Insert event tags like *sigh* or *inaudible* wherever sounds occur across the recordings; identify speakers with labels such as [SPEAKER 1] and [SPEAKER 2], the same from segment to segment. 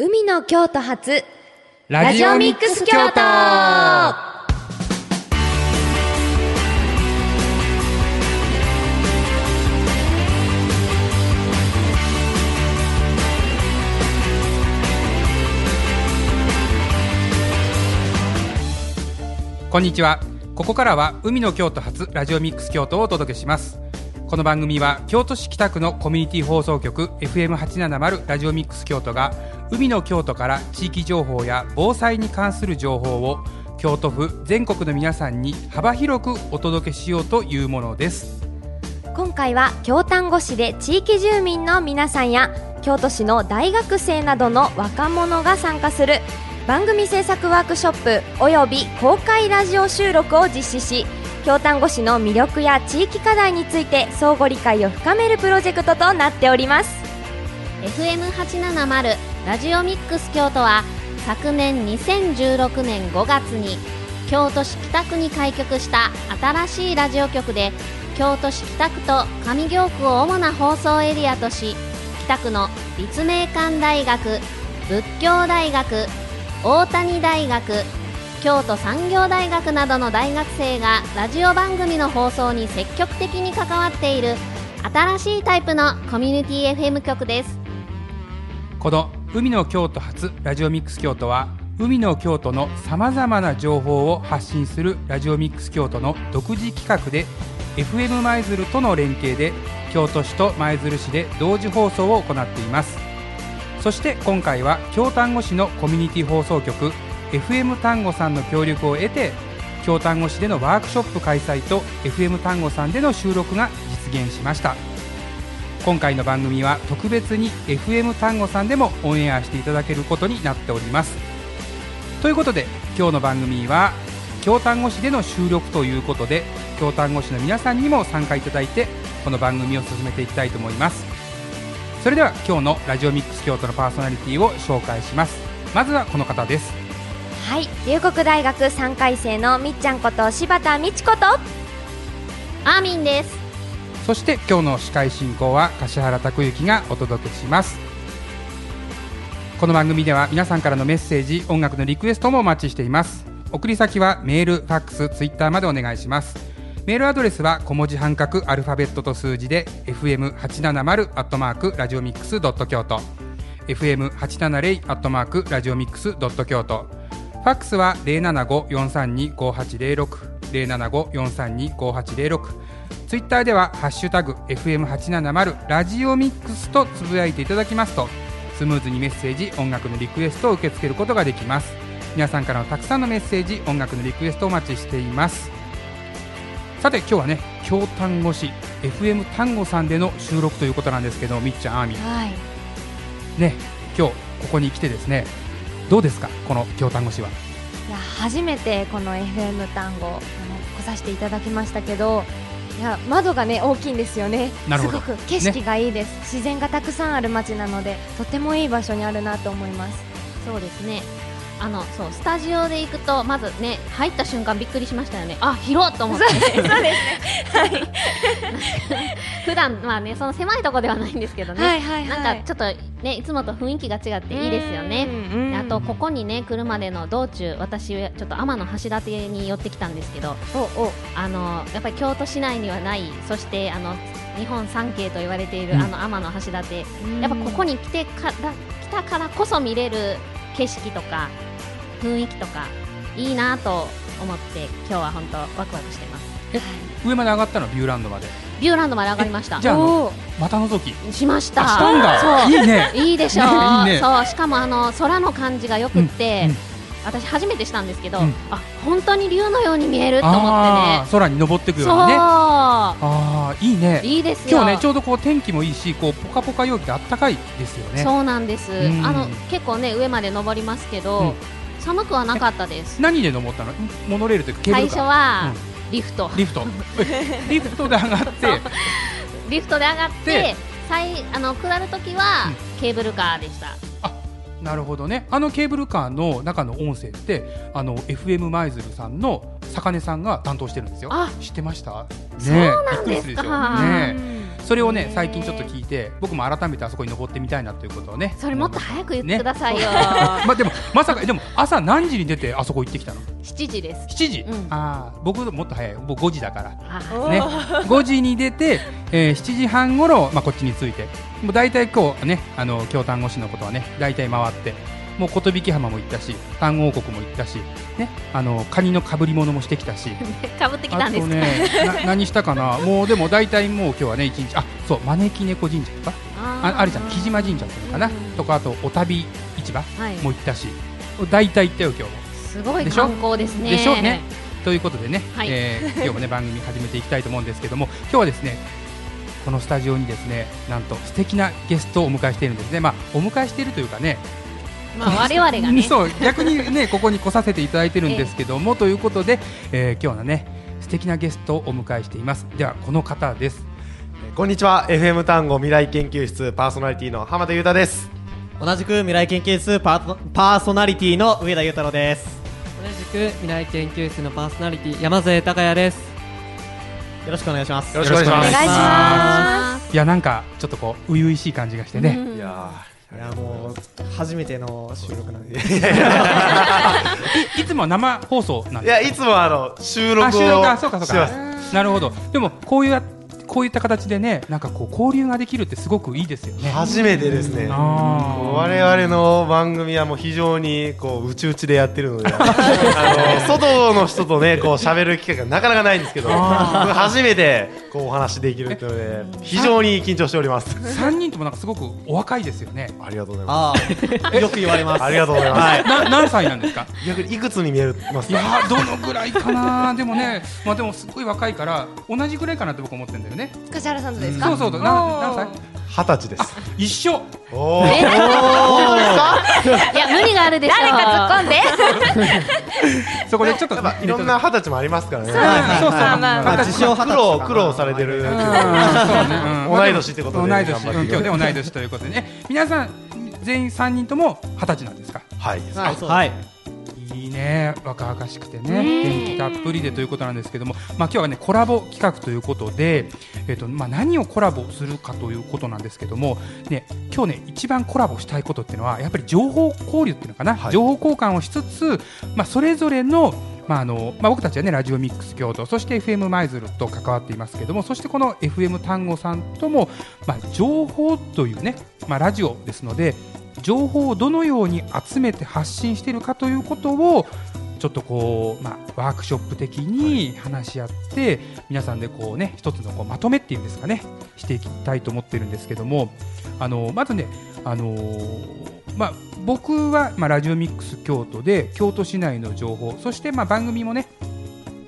[SPEAKER 1] 海の京都発
[SPEAKER 2] ラジオミックス京都。こんにちは。ここからは海の京都発ラジオミックス京都をお届けします。この番組は京都市北区のコミュニティ放送局 FM870 ラジオミックス京都が海の京都から地域情報や防災に関する情報を京都府全国の皆さんに幅広くお届けしようというものです。
[SPEAKER 1] 今回は京丹後市で地域住民の皆さんや京都市の大学生などの若者が参加する番組制作ワークショップおよび公開ラジオ収録を実施し京丹後市の魅力や地域課題について相互理解を深めるプロジェクトとなっております。
[SPEAKER 3] FM870 ラジオミックス京都は昨年2016年5月に京都市北区に開局した新しいラジオ局で京都市北区と上京区を主な放送エリアとし北区の立命館大学仏教大学大谷大学京都産業大学などの大学生がラジオ番組の放送に積極的に関わっている新しいタイプのコミュニティ FM 局です。
[SPEAKER 2] この海の京都発ラジオミックス京都は海の京都のさまざまな情報を発信するラジオミックス京都の独自企画で FM 舞鶴との連携で京都市と舞鶴市で同時放送を行っています。そして今回は京丹後市のコミュニティ放送局 FM 丹後さんの協力を得て京丹後市でのワークショップ開催と FM 丹後さんでの収録が実現しました。今回の番組は特別に FM 丹後さんでもオンエアしていただけることになっております。ということで今日の番組は京丹後市での収録ということで京丹後市の皆さんにも参加いただいてこの番組を進めていきたいと思います。それでは今日のラジオミックス京都のパーソナリティを紹介します。まずはこの方です。
[SPEAKER 1] はい龍谷大学3回生のみっちゃんこと柴田美智子と
[SPEAKER 3] アーミンです
[SPEAKER 2] そして今日の司会進行は柏原拓之がお届けします。この番組では皆さんからのメッセージ音楽のリクエストもお待ちしています。送り先はメールファックスツイッターまでお願いします。メールアドレスは小文字半角アルファベットと数字で fm870 アットマークラジオミックスドット京都。fm870 アットマークラジオミックスドット京都。ファックスは075-432-5806 075-432-5806ツイッターではハッシュタグ FM870 ラジオミックスとつぶやいていただきますとスムーズにメッセージ音楽のリクエストを受け付けることができます。皆さんからのたくさんのメッセージ音楽のリクエストをお待ちしています。さて今日はね京丹後市 FM 丹後さんでの収録ということなんですけどみっちゃんあーみん
[SPEAKER 1] はい。
[SPEAKER 2] ね今日ここに来てですねどうですかこの京丹後市は？い
[SPEAKER 1] や初めてこの FM 単語あの来させていただきましたけどいや窓がね大きいんですよね。
[SPEAKER 2] なるほど。
[SPEAKER 1] すごく景色がいいです、自然がたくさんある街なのでとてもいい場所にあるなと思います。
[SPEAKER 3] そうですねあのそうスタジオで行くとまずね入った瞬間びっくりしましたよね。あ広っと思って。
[SPEAKER 1] そうですね。はい。*laughs*
[SPEAKER 3] 普段まあねその狭いところではないんですけどね、
[SPEAKER 1] はいはいはい。
[SPEAKER 3] なんかちょっとねいつもと雰囲気が違っていいですよね。あとここにね来るまでの道中私ちょっと天橋立に寄ってきたんですけど
[SPEAKER 1] おお
[SPEAKER 3] あのやっぱり京都市内にはないそしてあの日本三景と言われている、
[SPEAKER 2] うん。
[SPEAKER 3] あの天橋立。やっぱここに来てから来たからこそ見れる景色とか雰囲気とかいいなと思って今日は本当ワクワクしてます。
[SPEAKER 2] 上まで上がったの？ビューランドまで。
[SPEAKER 3] ビューランドまで上がりました。
[SPEAKER 2] じゃああの
[SPEAKER 1] おー。
[SPEAKER 2] また覗き。
[SPEAKER 3] しました。
[SPEAKER 2] あしたんだ。
[SPEAKER 3] そう。
[SPEAKER 2] いいね。
[SPEAKER 3] いいでしょう、*laughs*
[SPEAKER 2] ねね。
[SPEAKER 3] そうしかもあの空の感じがよくって、
[SPEAKER 2] うんうん。
[SPEAKER 3] 私初めてしたんですけど、
[SPEAKER 2] うん。
[SPEAKER 3] あ本当に竜のように見えると思
[SPEAKER 2] あ
[SPEAKER 3] って
[SPEAKER 2] ー空に登っていく
[SPEAKER 3] ね
[SPEAKER 2] ようなね。
[SPEAKER 3] そ
[SPEAKER 2] ああいいね
[SPEAKER 3] ういいですよ
[SPEAKER 2] 今日ね。ちょうどこう天気もいいしこうポカポカ陽気であったかいですよ。ね
[SPEAKER 3] そうなんです、
[SPEAKER 2] うん
[SPEAKER 3] あの結構ね上まで登りますけど、
[SPEAKER 2] うん
[SPEAKER 3] 寒くはなかったです。
[SPEAKER 2] 何で登ったの？モノレールというかケーブ
[SPEAKER 3] 最
[SPEAKER 2] ルカー
[SPEAKER 3] 初は、リフト。
[SPEAKER 2] リフト。*laughs* リフトで上がって。
[SPEAKER 3] リフトで上がって
[SPEAKER 2] で
[SPEAKER 3] 最あの下るときは、ケーブルカーでした。
[SPEAKER 2] なるほどね。あのケーブルカーの中の音声ってあの FM 舞鶴さんの坂根さんが担当してるんですよ。
[SPEAKER 3] あ
[SPEAKER 2] 知ってました？ね
[SPEAKER 3] そうなんですか。
[SPEAKER 2] ねそれをね最近ちょっと聞いて僕も改めてあそこに登ってみたいなということをね
[SPEAKER 3] それもっと早く言ってくださいよ、*laughs*
[SPEAKER 2] まあでもまさかでも朝何時に出てあそこ行ってきたの
[SPEAKER 3] ？7時です。
[SPEAKER 2] 7時、
[SPEAKER 3] うん。
[SPEAKER 2] ああ僕もっと早い。僕5時だから。
[SPEAKER 3] あ
[SPEAKER 2] ね、5時に出て、えー7時半ごろ、まあ、こっちに着いて。もう大体今日ねあの京丹後市のことはね大体回ってもう琴引浜も行ったし丹後王国も行ったし、ね、あのカニのかぶり物もしてきたし。*laughs*
[SPEAKER 3] かぶってきたんですか、
[SPEAKER 2] ねな *laughs* 何したかな？もうでも大体もう今日はね一日あそう招き猫神社とか？あありちゃん木島神社っていうのかな？とかあとお旅市場？
[SPEAKER 3] はい。
[SPEAKER 2] も行ったし。大体行ったよ今日も。
[SPEAKER 3] すごい
[SPEAKER 2] でしょ？
[SPEAKER 3] 観光ですね。
[SPEAKER 2] でしょ？うね。ということでね、
[SPEAKER 3] はい。
[SPEAKER 2] えー今日もね番組始めていきたいと思うんですけども今日はですねこのスタジオにですねなんと素敵なゲストをお迎えしているんですね。まあお迎えしているというかね
[SPEAKER 3] まあ我々がね。*laughs*
[SPEAKER 2] そう逆にねここに来させていただいてるんですけども、ということで、えー今日はね素敵なゲストをお迎えしています。ではこの方です。
[SPEAKER 4] こんにちは。FM 単語未来研究室パーソナリティの浜田裕太です。
[SPEAKER 5] 同じく未来研究室パートパーソナリティの上田裕太郎です。
[SPEAKER 6] 同じく未来研究室のパーソナリティ山添孝也です。
[SPEAKER 5] よろしくお願いします。
[SPEAKER 4] よろしくお願いします。
[SPEAKER 1] お願いしま
[SPEAKER 2] いやなんかちょっとこう初々しい感じがしてね、
[SPEAKER 4] いや
[SPEAKER 5] いやもう初めての収録なんで。
[SPEAKER 2] い *laughs* いつもは生放送なんですか？
[SPEAKER 4] やいつもあの収録を
[SPEAKER 2] あ収録あそうかそうか。なるほど。でもこういうやこういった形でねなんかこう交流ができるってすごくいいですよね。
[SPEAKER 4] 初めてですね。我々の番組はもう非常にこううちうちでやってるので *laughs* あの外の人とねこう喋る機会がなかなかないんですけど僕初めてこうお話できるというので非常に緊張しております。
[SPEAKER 2] 三人ともなんかすごくお若いですよね。
[SPEAKER 4] ありがとうございま
[SPEAKER 5] ああよく言われます。
[SPEAKER 4] すありがとうございます、
[SPEAKER 2] な何歳なんですか？
[SPEAKER 4] 逆にいくつに見えます
[SPEAKER 2] いやーどのぐらいかなでもねまあでもすごい若いから同じぐらいかなって僕思ってるんだよね
[SPEAKER 1] す梶原さんとですか？
[SPEAKER 2] そうそうそう。な何歳？
[SPEAKER 4] 二十歳です。
[SPEAKER 2] 一緒。
[SPEAKER 4] おー。
[SPEAKER 3] え
[SPEAKER 4] 本当ですか？
[SPEAKER 3] いや無理があるでしょ。
[SPEAKER 1] 誰か突っ込んで。*laughs*
[SPEAKER 2] そこでちょっと
[SPEAKER 4] やっぱいろんな二十歳もありますからね。
[SPEAKER 2] そうそう
[SPEAKER 1] まあ
[SPEAKER 5] 自称
[SPEAKER 4] 苦労苦労されてる。同い年ってことで
[SPEAKER 2] 同い年。今日で同い年ということでね。皆さん全員三人とも二十歳なんですか？
[SPEAKER 4] はい。
[SPEAKER 5] はいい
[SPEAKER 2] いいね。若々しくてね。元気たっぷりでということなんですけども、まあ、今日はねコラボ企画ということで、えっとまあ、何をコラボするかということなんですけども、ね、今日ね一番コラボしたいことっていうのはやっぱり情報交流っていうのかな、
[SPEAKER 4] はい。
[SPEAKER 2] 情報交換をしつつ、まあ、それぞれのまああのまあ、僕たちはねラジオミックス京都そして FM 舞鶴と関わっていますけどもそしてこの FM 単語さんとも、まあ、情報というね、まあ、ラジオですので情報をどのように集めて発信しているかということをちょっとこう、まあ、ワークショップ的に話し合って皆さんでこうね一つのこうまとめっていうんですかねしていきたいと思ってるんですけどもあのまずねあのまあ、僕は、まあ、ラジオミックス京都で京都市内の情報そして、まあ、番組もね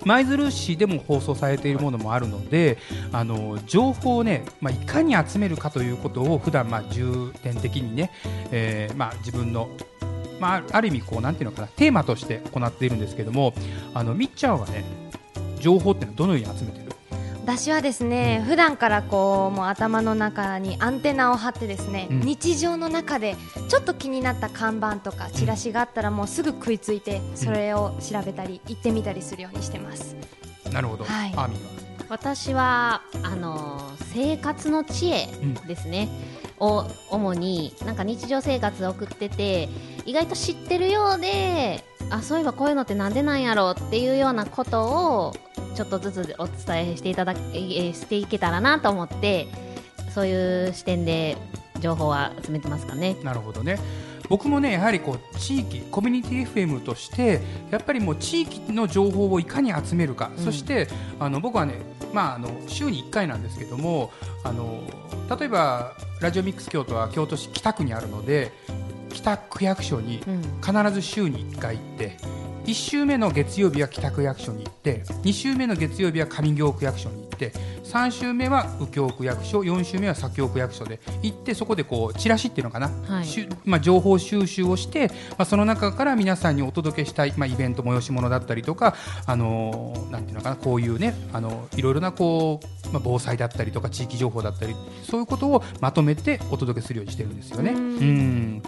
[SPEAKER 2] 舞鶴市でも放送されているものもあるのであの情報をね、まあ、いかに集めるかということを普段まあ重点的にね、えーまあ、自分のまあ、ある意味こうなんていうのかなテーマとして行っているんですけどもあのみっちゃんはね情報っていうのはどのように集めてる？
[SPEAKER 1] 私はですね普段からこうもう頭の中にアンテナを張ってですね、
[SPEAKER 2] うん。
[SPEAKER 1] 日常の中でちょっと気になった看板とかチラシがあったらもうすぐ食いついてそれを調べたり行ってみたりするようにしてます。
[SPEAKER 2] なるほど、
[SPEAKER 1] はい。
[SPEAKER 2] アーミンは？
[SPEAKER 3] 私はあの生活の知恵ですね、を主になんか日常生活を送ってて意外と知ってるようであそういえばこういうのってなんでなんやろうっていうようなことをちょっとずつお伝えしていただけえーしていけたらなと思ってそういう視点で情報は集めてますかね。
[SPEAKER 2] なるほどね僕もねやはりこう地域コミュニティ FM としてやっぱりもう地域の情報をいかに集めるか、そしてあの僕はね、まあ、あの週に1回なんですけどもあの例えばラジオミックス京都は京都市北区にあるので北区役所に
[SPEAKER 3] うん。
[SPEAKER 2] 必ず週に1回行って1週目の月曜日は北区役所に行って2週目の月曜日は上京区役所に行って3週目は右京区役所4週目は左京区役所で行ってそこでこうチラシっていうのかな、
[SPEAKER 3] はい。
[SPEAKER 2] まあ、情報収集をして、まあ、その中から皆さんにお届けしたい、まあ、イベント催し物だったりとか、あのーなんていうのかなこういうね、あのいろいろなこう、まあ、防災だったりとか地域情報だったりそういうことをまとめてお届けするようにしてるんですよね。
[SPEAKER 1] うん。
[SPEAKER 2] うん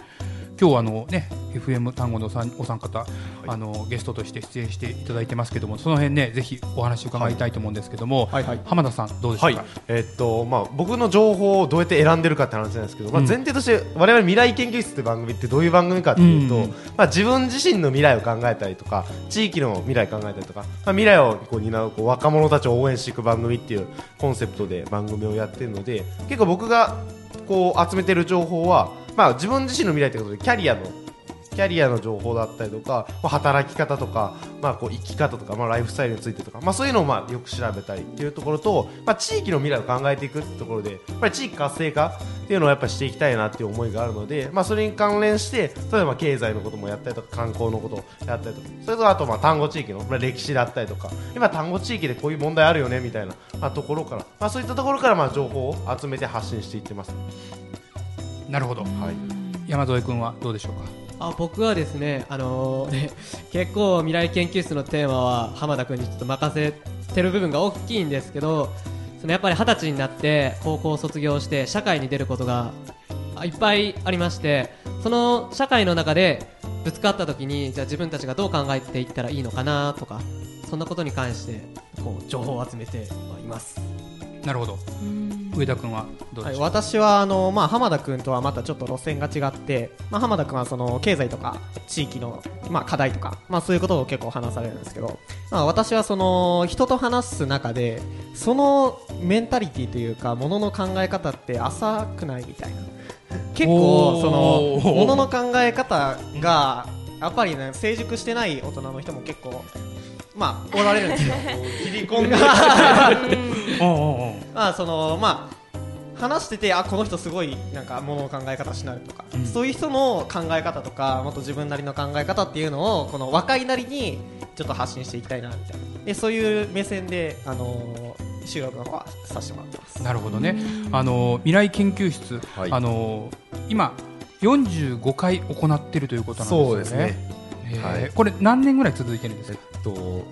[SPEAKER 2] 今日はあのね FM 単語のお三お三方あのゲストとして出演していただいてますけどもその辺ねぜひお話伺いたいと思うんですけども、
[SPEAKER 5] はいはい。
[SPEAKER 2] 浜田さんどうでしょ
[SPEAKER 4] はい。
[SPEAKER 2] うか、、
[SPEAKER 4] えっとまあ、僕の情報をどうやって選んでるかって話なんですけど、まあ、
[SPEAKER 2] うん。
[SPEAKER 4] 前提として我々未来研究室って番組ってどういう番組かっていうと、
[SPEAKER 2] うん。
[SPEAKER 4] まあ、自分自身の未来を考えたりとか地域の未来考えたりとか、まあ、未来をこう担うこう若者たちを応援していく番組っていうコンセプトで番組をやってるので結構僕がこう集めてる情報は、まあ、自分自身の未来ということでキャリアのキャリアの情報だったりとか、まあ、働き方とか、まあ、こう生き方とか、まあ、ライフスタイルについてとか、まあ、そういうのをまあよく調べたりっていうところと、まあ、地域の未来を考えていくってところでやっぱり地域活性化っていうのをやっぱしていきたいなっていう思いがあるので、まあ、それに関連して例えば経済のこともやったりとか観光のことをやったりとかそれとあとまあ単語地域の、まあ、歴史だったりとか今単語地域でこういう問題あるよねみたいな、まあ、ところから、まあ、そういったところからまあ情報を集めて発信していってます。
[SPEAKER 2] なるほど、
[SPEAKER 4] はい。
[SPEAKER 2] 山添君はどうでしょうか？
[SPEAKER 6] あ僕はですね,、あのーね結構未来研究室のテーマは浜田君にちょっと任せてる部分が大きいんですけどそのやっぱり二十歳になって高校を卒業して社会に出ることがあいっぱいありましてその社会の中でぶつかった時にじゃあ自分たちがどう考えていったらいいのかなとかそんなことに関してこう情報を集めてはいます。
[SPEAKER 2] なるほど。上田君はどう
[SPEAKER 5] はい、
[SPEAKER 2] でしょう、
[SPEAKER 5] 私はあの、まあ、浜田君とはまたちょっと路線が違って、まあ、浜田君はその経済とか地域の、まあ、課題とか、まあ、そういうことを結構話されるんですけど、まあ、私はその人と話す中でそのメンタリティというかものの考え方って浅くないみたいな。結構そのものの考え方がやっぱりね成熟してない大人の人も結構まあおられるんですよ。*laughs*
[SPEAKER 4] 切り込んで。
[SPEAKER 5] まあそのまあ話しててあこの人すごいなんかものの考え方しなるとか、
[SPEAKER 2] うん。
[SPEAKER 5] そういう人の考え方とかもっと自分なりの考え方っていうのをこの若いなりにちょっと発信していきたいなみたいな。でそういう目線であのー収録の方はさせてもらってます。
[SPEAKER 2] なるほどね。あの未来研究室、
[SPEAKER 4] はい。
[SPEAKER 2] あの今45回行っているということなんですよね。
[SPEAKER 4] そうですね。
[SPEAKER 2] えー
[SPEAKER 4] はい。
[SPEAKER 2] これ何年ぐらい続いてるんですか？
[SPEAKER 4] と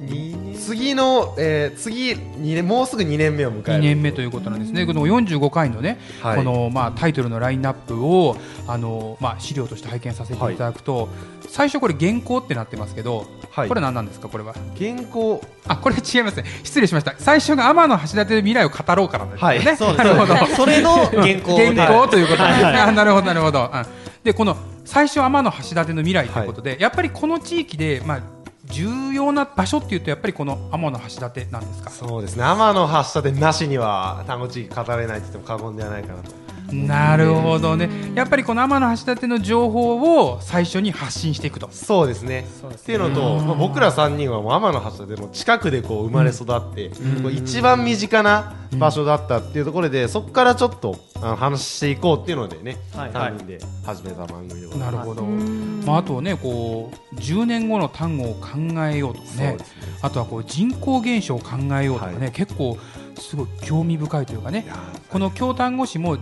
[SPEAKER 4] 次の、えー、次二年もうすぐ2年目を迎え
[SPEAKER 2] 2
[SPEAKER 4] る
[SPEAKER 2] 年目ということなんですね。この45回のね、
[SPEAKER 4] はい
[SPEAKER 2] このまあタイトルのラインナップをあのまあ資料として拝見させていただくと、最初これ原稿ってなってますけど、
[SPEAKER 4] はい
[SPEAKER 2] これ何なんですかこれは？
[SPEAKER 4] 原稿
[SPEAKER 2] あこれ違いますね。失礼しました。最初が天橋立で未来を語ろうからなんですよね。
[SPEAKER 4] はい *laughs*
[SPEAKER 2] なるほど。
[SPEAKER 5] それの原稿で
[SPEAKER 2] 原稿ということなんですね。あなるほどなるほど。うんでこの最初天の橋立の未来ということで、やっぱりこの地域でまあ重要な場所っていうとやっぱりこの天の橋立なんですか？
[SPEAKER 4] そうですね天の橋立なしには単語地域語れないって言っても過言ではないかなと
[SPEAKER 2] なるほどね。やっぱりこの天の橋立の情報を最初に発信していくと。
[SPEAKER 4] そうですね。っていうのと、まあ、僕ら3人はもう天の橋立の近くでこう生まれ育って、こう一番身近な場所だったっていうところで、そこからちょっとあの話していこうっていうのでね、
[SPEAKER 5] はい。
[SPEAKER 4] 3人で始めた番組でございます
[SPEAKER 2] なるほど。まああとねこう10年後の単語を考えようとかね。
[SPEAKER 4] そうですね。
[SPEAKER 2] あとはこう人口減少を考えようとかね、
[SPEAKER 4] は
[SPEAKER 2] 結構すごい興味深いというかね。この京丹後市もまあ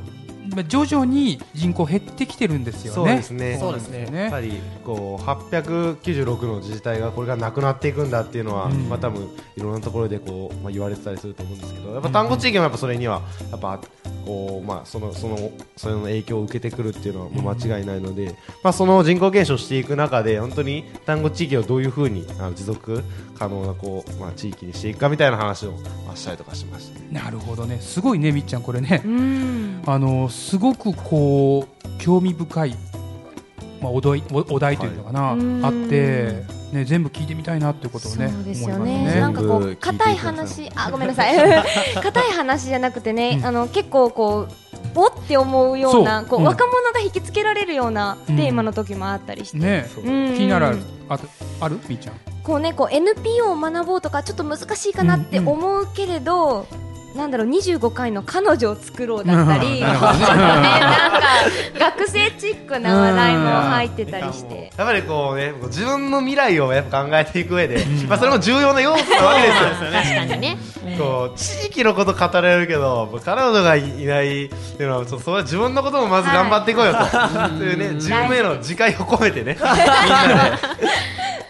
[SPEAKER 2] 徐々に人口減ってきてるんですよね。
[SPEAKER 4] そうですね。
[SPEAKER 5] そうですね。
[SPEAKER 4] やっぱりこう896の自治体がこれがなくなっていくんだっていうのは、
[SPEAKER 2] うん。
[SPEAKER 4] まあ多分いろんなところでこう、まあ、言われてたりすると思うんですけどやっぱ単語地域もやっぱそれにはやっぱこう、まあ、そのそのそれの影響を受けてくるっていうのはもう間違いないので、まあ、その人口減少していく中で本当に単語地域をどういうふうにあの持続可能なこう、まあ、地域にしていくかみたいな話を、まあ、したりとかしましたね。
[SPEAKER 2] なるほどね。すごいねみっちゃんこれね。
[SPEAKER 1] うん。
[SPEAKER 2] あのすごくこう興味深い、まあ、お題おお題というのかな、
[SPEAKER 1] はい。
[SPEAKER 2] あって、ね、全部聞いてみたいなっていうことをね
[SPEAKER 1] そうですよね。
[SPEAKER 2] ね。
[SPEAKER 1] なんかこ
[SPEAKER 4] うて
[SPEAKER 1] 硬い話、あごめんなさい。*laughs* 硬い話じゃなくてね、
[SPEAKER 2] うん。
[SPEAKER 1] あの結構こう。おって思うような
[SPEAKER 2] そう。うん。
[SPEAKER 1] こう若者が引きつけられるような
[SPEAKER 2] うん。
[SPEAKER 1] テーマの時もあったりして、
[SPEAKER 2] ね。
[SPEAKER 1] うん。
[SPEAKER 2] 気になるあるある？みっちゃん。
[SPEAKER 1] こうねこう NPO を学ぼうとかちょっと難しいかなって
[SPEAKER 2] うん。
[SPEAKER 1] 思うけれど、なんだろう25回の彼女を作ろうだったり、
[SPEAKER 2] うん
[SPEAKER 1] ちょっとねなんか学生チックな話題も入ってたりして。
[SPEAKER 4] やっぱりこうね、自分の未来をやっぱ考えていく上で、まあそれも重要な要素なわけですよ。
[SPEAKER 3] 確かにね。
[SPEAKER 4] こう地域のこと語れるけど彼女がいないっていうのはちょっとそれは自分のこともまず頑張っていこうよと、というね自分への自戒を込めてね *laughs* みんなで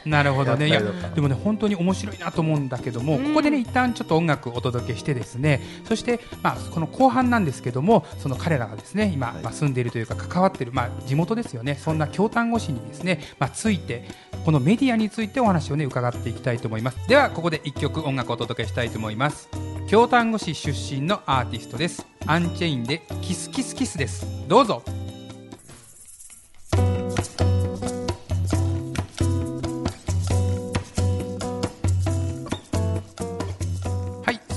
[SPEAKER 2] なるほどね。いやでもね本当に面白いなと思うんだけども、
[SPEAKER 1] うん。
[SPEAKER 2] ここでね一旦ちょっと音楽をお届けしてですねそして、まあ、この後半なんですけどもその彼らがですね今、まあ、住んでいるというか関わっている、まあ、地元ですよね。そんな京丹後市にですね、まあ、ついてこのメディアについてお話をね伺っていきたいと思います。ではここで1曲音楽をお届けしたいと思います。京丹後市出身のアーティストです。アンチェインでキスキスキスです。どうぞ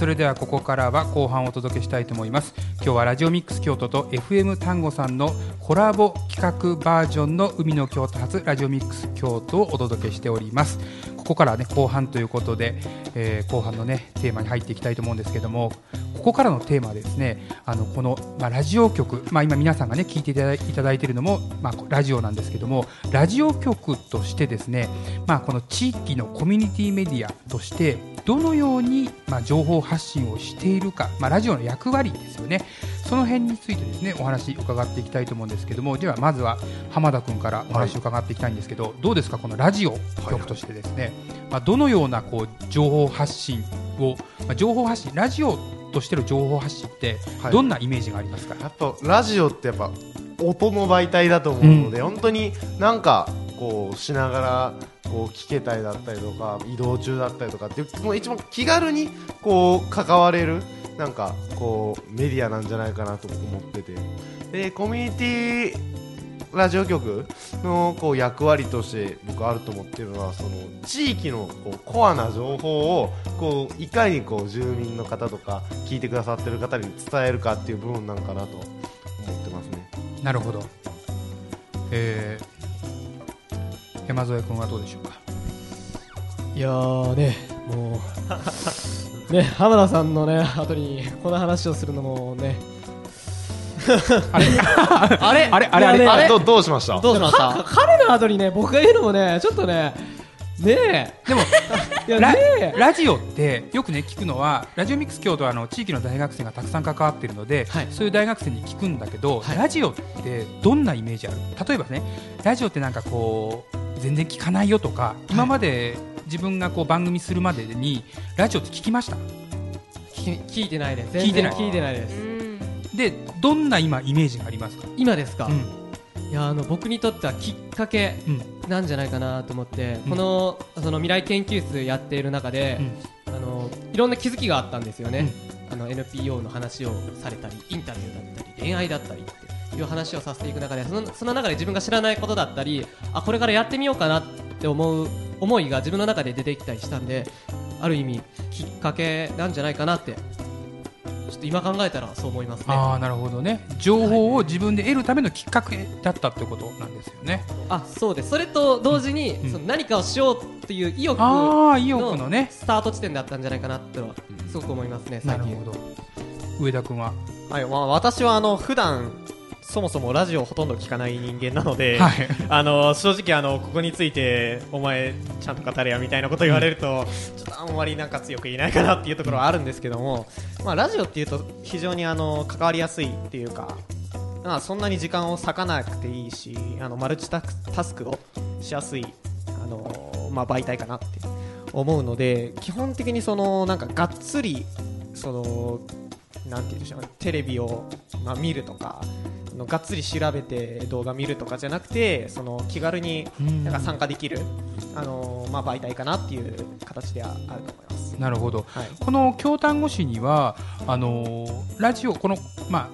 [SPEAKER 2] それではここからは後半をお届けしたいと思います。今日はラジオミックス京都と FM 単語さんのコラボ企画バージョンの海の京都発ラジオミックス京都をお届けしております。ここからね後半ということで、えー後半のねテーマに入っていきたいと思うんですけどもここからのテーマはですねあのこの、まあ、ラジオ局、まあ、今皆さんがね聞いていただいいただいているのも、まあ、ラジオなんですけどもラジオ局としてですね、まあ、この地域のコミュニティメディアとしてどのように、まあ、情報発信をしているか、まあ、ラジオの役割ですよね。その辺についてですねお話伺っていきたいと思うんですけどもではまずは浜田君からお話を伺っていきたいんですけど、どうですかこのラジオ局としてですね、まあ、どのようなこう情報発信を、まあ、情報発信ラジオとしての情報発信って
[SPEAKER 4] はい。
[SPEAKER 2] どんなイメージがありますか、
[SPEAKER 4] やっぱラジオってやっぱ音の媒体だと思うので、本当になんかこうしながらこう聞けたりだったりとか移動中だったりとかっていうもう一番気軽にこう関われるなんかこうメディアなんじゃないかなと思っててでコミュニティラジオ局のこう役割として僕あると思ってるのはその地域のこうコアな情報をこういかにこう住民の方とか聞いてくださってる方に伝えるかっていう部分なんかなと思ってますね。
[SPEAKER 2] なるほど、えー、山添君はどうでしょうか？
[SPEAKER 6] いやーねもうね浜田さんのね後にこの話をするのもね。
[SPEAKER 2] あれ？*laughs*
[SPEAKER 6] あれ？
[SPEAKER 2] あれ？あれ？あれ？
[SPEAKER 4] どうどうしました？
[SPEAKER 5] どうしました？
[SPEAKER 6] か彼の後にね僕が言うのもねちょっとねねえ。
[SPEAKER 2] でも
[SPEAKER 6] いや
[SPEAKER 2] ラ
[SPEAKER 6] ねえ。
[SPEAKER 2] ラジオってよくね聞くのはラジオミックス京都はあの地域の大学生がたくさん関わっているので、
[SPEAKER 6] はい。
[SPEAKER 2] そういう大学生に聞くんだけど、
[SPEAKER 6] はい。
[SPEAKER 2] ラジオってどんなイメージある？例えばねラジオってなんかこう全然聞かないよとか今まで自分がこう番組するまでにラジオって聞きました？
[SPEAKER 6] 聞いてないです。
[SPEAKER 2] 聞いてない。
[SPEAKER 6] 全然聞いてないです。
[SPEAKER 2] でどんな今イメージがありますか、
[SPEAKER 6] 今ですか、
[SPEAKER 2] うん。
[SPEAKER 6] いやあの僕にとってはきっかけ
[SPEAKER 2] うん。
[SPEAKER 6] なんじゃないかなと思って、
[SPEAKER 2] うん。
[SPEAKER 6] このその未来研究室やっている中で、あのいろんな気づきがあったんですよね、あの NPO の話をされたりインタビューだったり恋愛だったりっていう話をさせていく中でそのその中で自分が知らないことだったりあこれからやってみようかなって思う思いが自分の中で出てきたりしたんである意味きっかけなんじゃないかなってちょっと今考えたらそう思いますね。
[SPEAKER 2] ああなるほどね。情報を自分で得るためのきっかけだったってことなんですよね。
[SPEAKER 6] あそうです。それと同時に、
[SPEAKER 2] うん。
[SPEAKER 6] その何かをしようっていう意欲
[SPEAKER 2] ああ意欲のね。
[SPEAKER 6] スタート地点だったんじゃないかなってのはすごく思いますね最近。
[SPEAKER 2] なるほど。上田君は？
[SPEAKER 5] はい、まあ、私はあの普段そもそもラジオをほとんど聞かない人間なので、
[SPEAKER 2] はい。
[SPEAKER 5] あの正直あのここについてお前ちゃんと語れやみたいなこと言われると、ちょっとあんまりなんか強く言えないかなっていうところはあるんですけども、まあ、ラジオっていうと非常にあの関わりやすいっていうか、まあ、そんなに時間を割かなくていいしあのマルチタクタスクをしやすいあの、まあ、媒体かなって思うので基本的にそのなんかがっつりそのなんて言うんでしょう。テレビを、まあ、見るとかあのがっつり調べて動画見るとかじゃなくてその気軽に
[SPEAKER 2] うん。
[SPEAKER 5] なんか参加できる、あのまあ、媒体かなっていう形ではあると思います。
[SPEAKER 2] なるほど。
[SPEAKER 5] はい。
[SPEAKER 2] この京丹後市にはあのーラジオこのまあ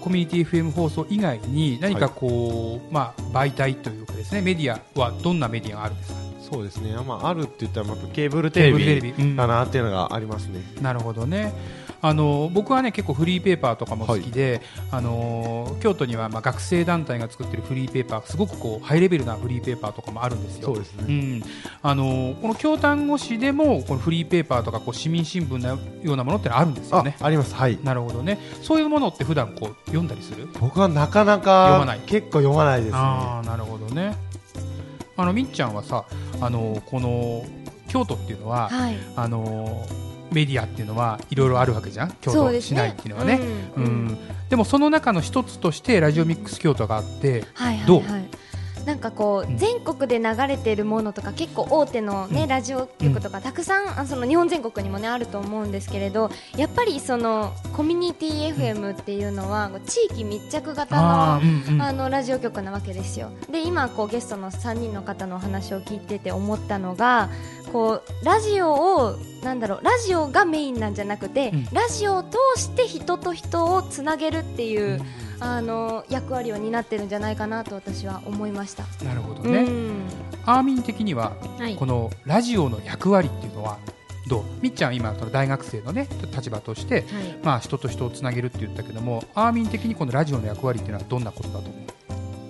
[SPEAKER 2] コミュニティ FM 放送以外に何かこう、まあ媒体というかですねメディアはどんなメディアがあるんですか？
[SPEAKER 4] そうですね、まあ、あるって言ったらまたケーブルテレビ
[SPEAKER 2] ケーブルテレビ。うん。
[SPEAKER 4] だなっていうのがありますね。
[SPEAKER 2] なるほどねあの僕はね結構フリーペーパーとかも好きで、あの京都にはまあ学生団体が作ってるフリーペーパーすごくこうハイレベルなフリーペーパーとかもあるんですよ。
[SPEAKER 4] そうですね。
[SPEAKER 2] うん、あのこの京丹後市でもこのフリーペーパーとかこう市民新聞のようなものってのあるんですよ
[SPEAKER 4] あ
[SPEAKER 2] ね。
[SPEAKER 4] あります、はい。
[SPEAKER 2] なるほどね。そういうものって普段こう読んだりする？
[SPEAKER 4] 僕はなかな
[SPEAKER 2] 読ま
[SPEAKER 4] か
[SPEAKER 2] ない
[SPEAKER 4] 結構読まないですね。
[SPEAKER 2] ああなるほどね。あのみっちゃんはさあのこの京都っていうのは、
[SPEAKER 1] はい
[SPEAKER 2] あのメディアっていうのはいろいろあるわけじゃん？京都市内っていうのはね。
[SPEAKER 1] う
[SPEAKER 2] うん。んでもその中の一つとしてラジオミックス京都があって
[SPEAKER 1] はいはい
[SPEAKER 2] どう？
[SPEAKER 1] はいなんかこ
[SPEAKER 2] う
[SPEAKER 1] 全国で流れてるものとか結構大手のね
[SPEAKER 2] うん。
[SPEAKER 1] ラジオ局とかたくさんあその日本全国にもねあると思うんですけれどやっぱりそのコミュニティ FM っていうのは地域密着型の
[SPEAKER 2] あ
[SPEAKER 1] のラジオ局なわけですよ。で今こうゲストの3人の方のお話を聞いてて思ったのがこうラジオをなんだろうラジオがメインなんじゃなくて、
[SPEAKER 2] うん。
[SPEAKER 1] ラジオを通して人と人をつなげるっていう、あの役割を担ってるんじゃないかなと私は思いました。
[SPEAKER 2] なるほどね、
[SPEAKER 1] うん。
[SPEAKER 2] アーミン的には
[SPEAKER 3] はい。
[SPEAKER 2] このラジオの役割っていうのはどう？みっちゃん今その大学生のね立場として
[SPEAKER 3] はい。
[SPEAKER 2] まあ人と人をつなげるって言ったけどもアーミン的にこのラジオの役割っていうのはどんなことだと思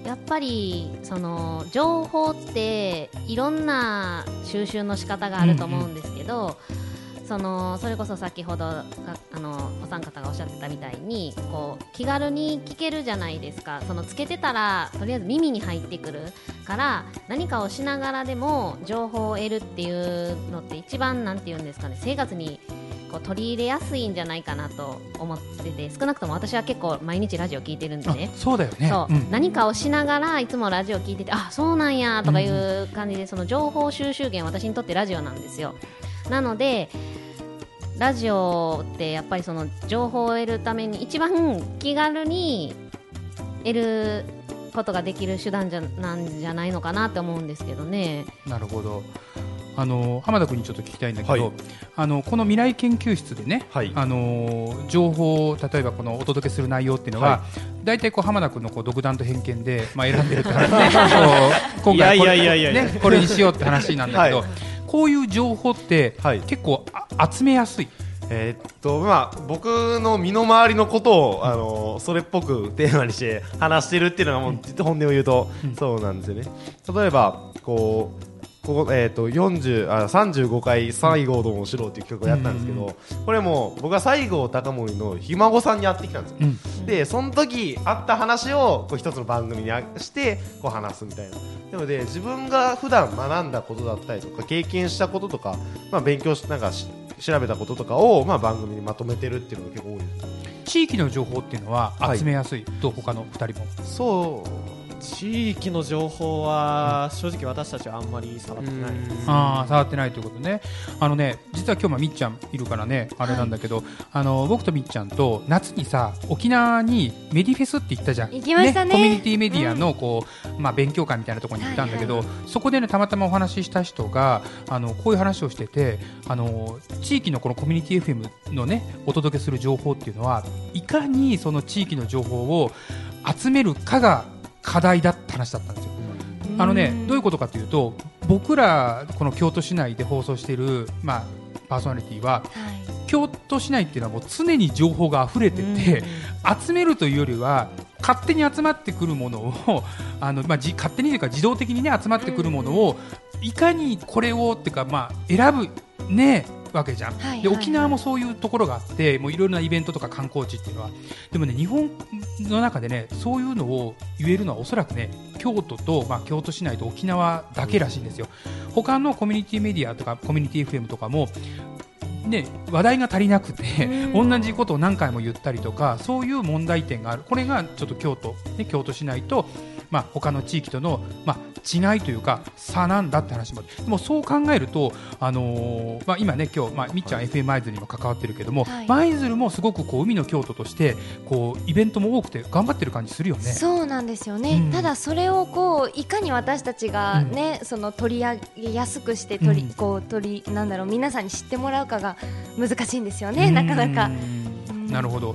[SPEAKER 2] う？
[SPEAKER 3] やっぱりその情報っていろんな収集の仕方があると思うんですけど、そのそれこそ先ほどがあのお三方がおっしゃってたみたいにこう気軽に聞けるじゃないですか。そのつけてたらとりあえず耳に入ってくるから何かをしながらでも情報を得るっていうのって一番なんて言うんですかね生活にこう取り入れやすいんじゃないかなと思ってて少なくとも私は結構毎日ラジオ聞いてるんでね。
[SPEAKER 2] あそうだよね。
[SPEAKER 3] そう、
[SPEAKER 2] ん。
[SPEAKER 3] 何かをしながらいつもラジオ聞いててあそうなんやとかいう感じで、その情報収集源私にとってラジオなんですよなのでラジオってやっぱりその情報を得るために一番気軽に得ることができる手段じゃなんじゃないのかなって思うんですけどね。
[SPEAKER 2] なるほど。あの浜田君にちょっと聞きたいんだけど、
[SPEAKER 4] はい。
[SPEAKER 2] あのこの未来研究室でね、
[SPEAKER 4] はい。
[SPEAKER 2] あの情報を例えばこのお届けする内容っていうのは、
[SPEAKER 4] は
[SPEAKER 2] 大体こう浜田君のこう独断と偏見で、まあ、選んでるって話ね *laughs* 今回これねこれにしようって話なんだけど、
[SPEAKER 4] はい
[SPEAKER 2] こういう情報って、
[SPEAKER 4] はい。
[SPEAKER 2] 結構あ集めやすい。
[SPEAKER 4] えーっとまあ僕の身の回りのことをあのそれっぽくテーマにして話してるっていうのがもう本音を言うと
[SPEAKER 2] うん。
[SPEAKER 4] そうなんですよね。例えばこうここえーっと40あ35回西郷どもしろっていう企画をやったんですけど、これも僕は西郷隆盛のひ孫さんに会ってきたんですよ。
[SPEAKER 2] うん。
[SPEAKER 4] でその時あった話をこう一つの番組にあしてこう話すみたいな。なので自分が普段学んだことだったりとか経験したこととか、まあ、勉強しなんかし調べたこととかを、まあ、番組にまとめてるっていうのが結構多いです。
[SPEAKER 2] 地域の情報っていうのは
[SPEAKER 4] はい
[SPEAKER 2] 集めやすい、と他の2人も。
[SPEAKER 4] そう
[SPEAKER 5] 地域の情報は正直私たちはあんまり触ってない。です
[SPEAKER 2] ああ触ってないということね。あのね実は今日もみっちゃんいるからねあれなんだけど、あの僕とみっちゃんと夏にさ沖縄にメディフェスって行ったじゃん。
[SPEAKER 1] 行きましたね。
[SPEAKER 2] コミュニティメディアのこう、まあ、勉強会みたいなところに行ったんだけど、
[SPEAKER 1] はい
[SPEAKER 2] そこでねたまたまお話しした人があのこういう話をしててあの地域のこのコミュニティ FM のねお届けする情報っていうのはいかにその地域の情報を集めるかが課題だって話だったんですよ。あのね、どういうことかというと僕らこの京都市内で放送している、まあ、パーソナリティは
[SPEAKER 1] はい。
[SPEAKER 2] 京都市内っていうのはもう常に情報が溢れてて、集めるというよりは勝手に集まってくるものを *laughs* あの、まあ、じ勝手にというか自動的に、ね、集まってくるものをいかにこれをっていうか、まあ、選ぶ、ね、わけじゃん、
[SPEAKER 1] はい
[SPEAKER 2] で沖縄もそういうところがあってもういろいろなイベントとか観光地っていうのはでもね日本の中でねそういうのを言えるのはおそらくね京都と、まあ、京都市内と沖縄だけらしいんですよ。他のコミュニティメディアとかコミュニティ FM とかもね、話題が足りなくて、同じことを何回も言ったりとかそういう問題点がある。これがちょっと京都、ね、京都市内と、まあ、他の地域との、まあ、違いというか差なんだって話もでもそう考えると、あのーまあ、今ね今日、まあ、みっちゃん FM 舞鶴にも関わってるけども
[SPEAKER 1] はい。
[SPEAKER 2] 舞鶴、もすごくこう海の京都としてこうイベントも多くて頑張ってる感じするよね。
[SPEAKER 1] そうなんですよね、
[SPEAKER 2] うん。
[SPEAKER 1] ただそれをこういかに私たちがね、その取り上げやすくして取り、
[SPEAKER 2] うん。
[SPEAKER 1] こう取りなんだろう皆さんに知ってもらうかが難しいんですよね、なかなか。
[SPEAKER 2] うんなるほど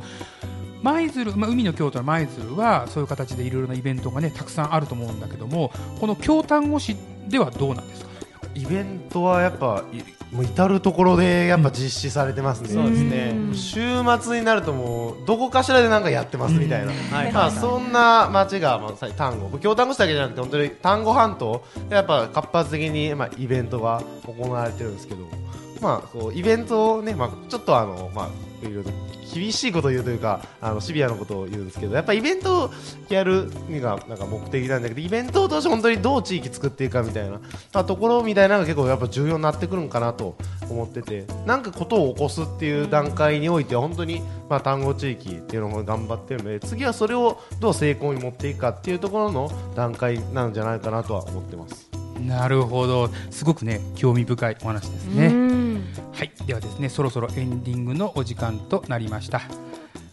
[SPEAKER 2] 舞鶴、まあ、海の京都の舞鶴はそういう形でいろいろなイベントがねたくさんあると思うんだけどもこの京丹後市ではどうなんですか？
[SPEAKER 4] イベントはやっぱいもう至る所でやっぱ実施されてますね、
[SPEAKER 5] そうですね。
[SPEAKER 1] うん。
[SPEAKER 4] 週末になるともうどこかしらでなんかやってますみたいな、
[SPEAKER 5] はい。
[SPEAKER 4] まあそんな町がまあさ丹後京丹後市だけじゃなくて本当に丹後半島やっぱ活発的にまあイベントが行われてるんですけどまあこうイベントをね、まあ、ちょっとあのまあいろいろ厳しいことを言うというかあのシビアなことを言うんですけどやっぱイベントをやるのがなんか目的なんだけどイベントを通して本当にどう地域作っていくかみたいな、まあ、ところみたいなのが結構やっぱ重要になってくるんかなと思っててなんかことを起こすっていう段階においては本当にまあ単語地域っていうのも頑張ってるので次はそれをどう成功に持っていくかっていうところの段階なんじゃないかなとは思ってます。
[SPEAKER 2] なるほど。すごくね興味深いお話ですねはい。ではですねそろそろエンディングのお時間となりました。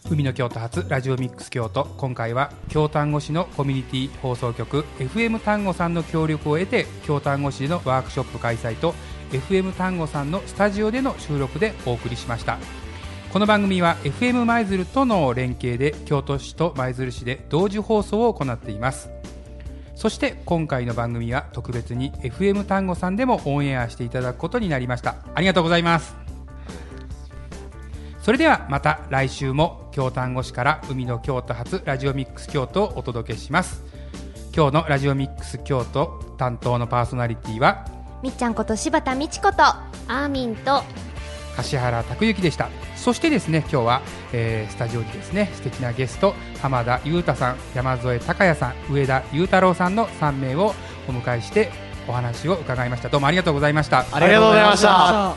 [SPEAKER 2] 海の京都発ラジオミックス京都。今回は京丹後市のコミュニティ放送局 FM 丹後さんの協力を得て京丹後市でのワークショップ開催と FM 丹後さんのスタジオでの収録でお送りしました。この番組は FM 舞鶴との連携で京都市と舞鶴市で同時放送を行っています。そして今回の番組は特別に FM 単語さんでもオンエアしていただくことになりました。ありがとうございます。それではまた来週も京丹後市から海の京都発ラジオミックス京都をお届けします。今日のラジオミックス京都担当のパーソナリティは
[SPEAKER 1] みっちゃんこと柴田美智子と
[SPEAKER 3] アーミンと
[SPEAKER 2] 柏原拓之でした。そしてですね今日は、えースタジオにですね素敵なゲスト浜田裕太さん山添孝也さん上田裕太郎さんの3名をお迎えしてお話を伺いました。どうもありがとうございました。
[SPEAKER 4] ありがとうございました。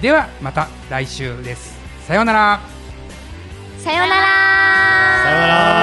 [SPEAKER 2] ではまた来週です。さようなら。
[SPEAKER 1] さようなら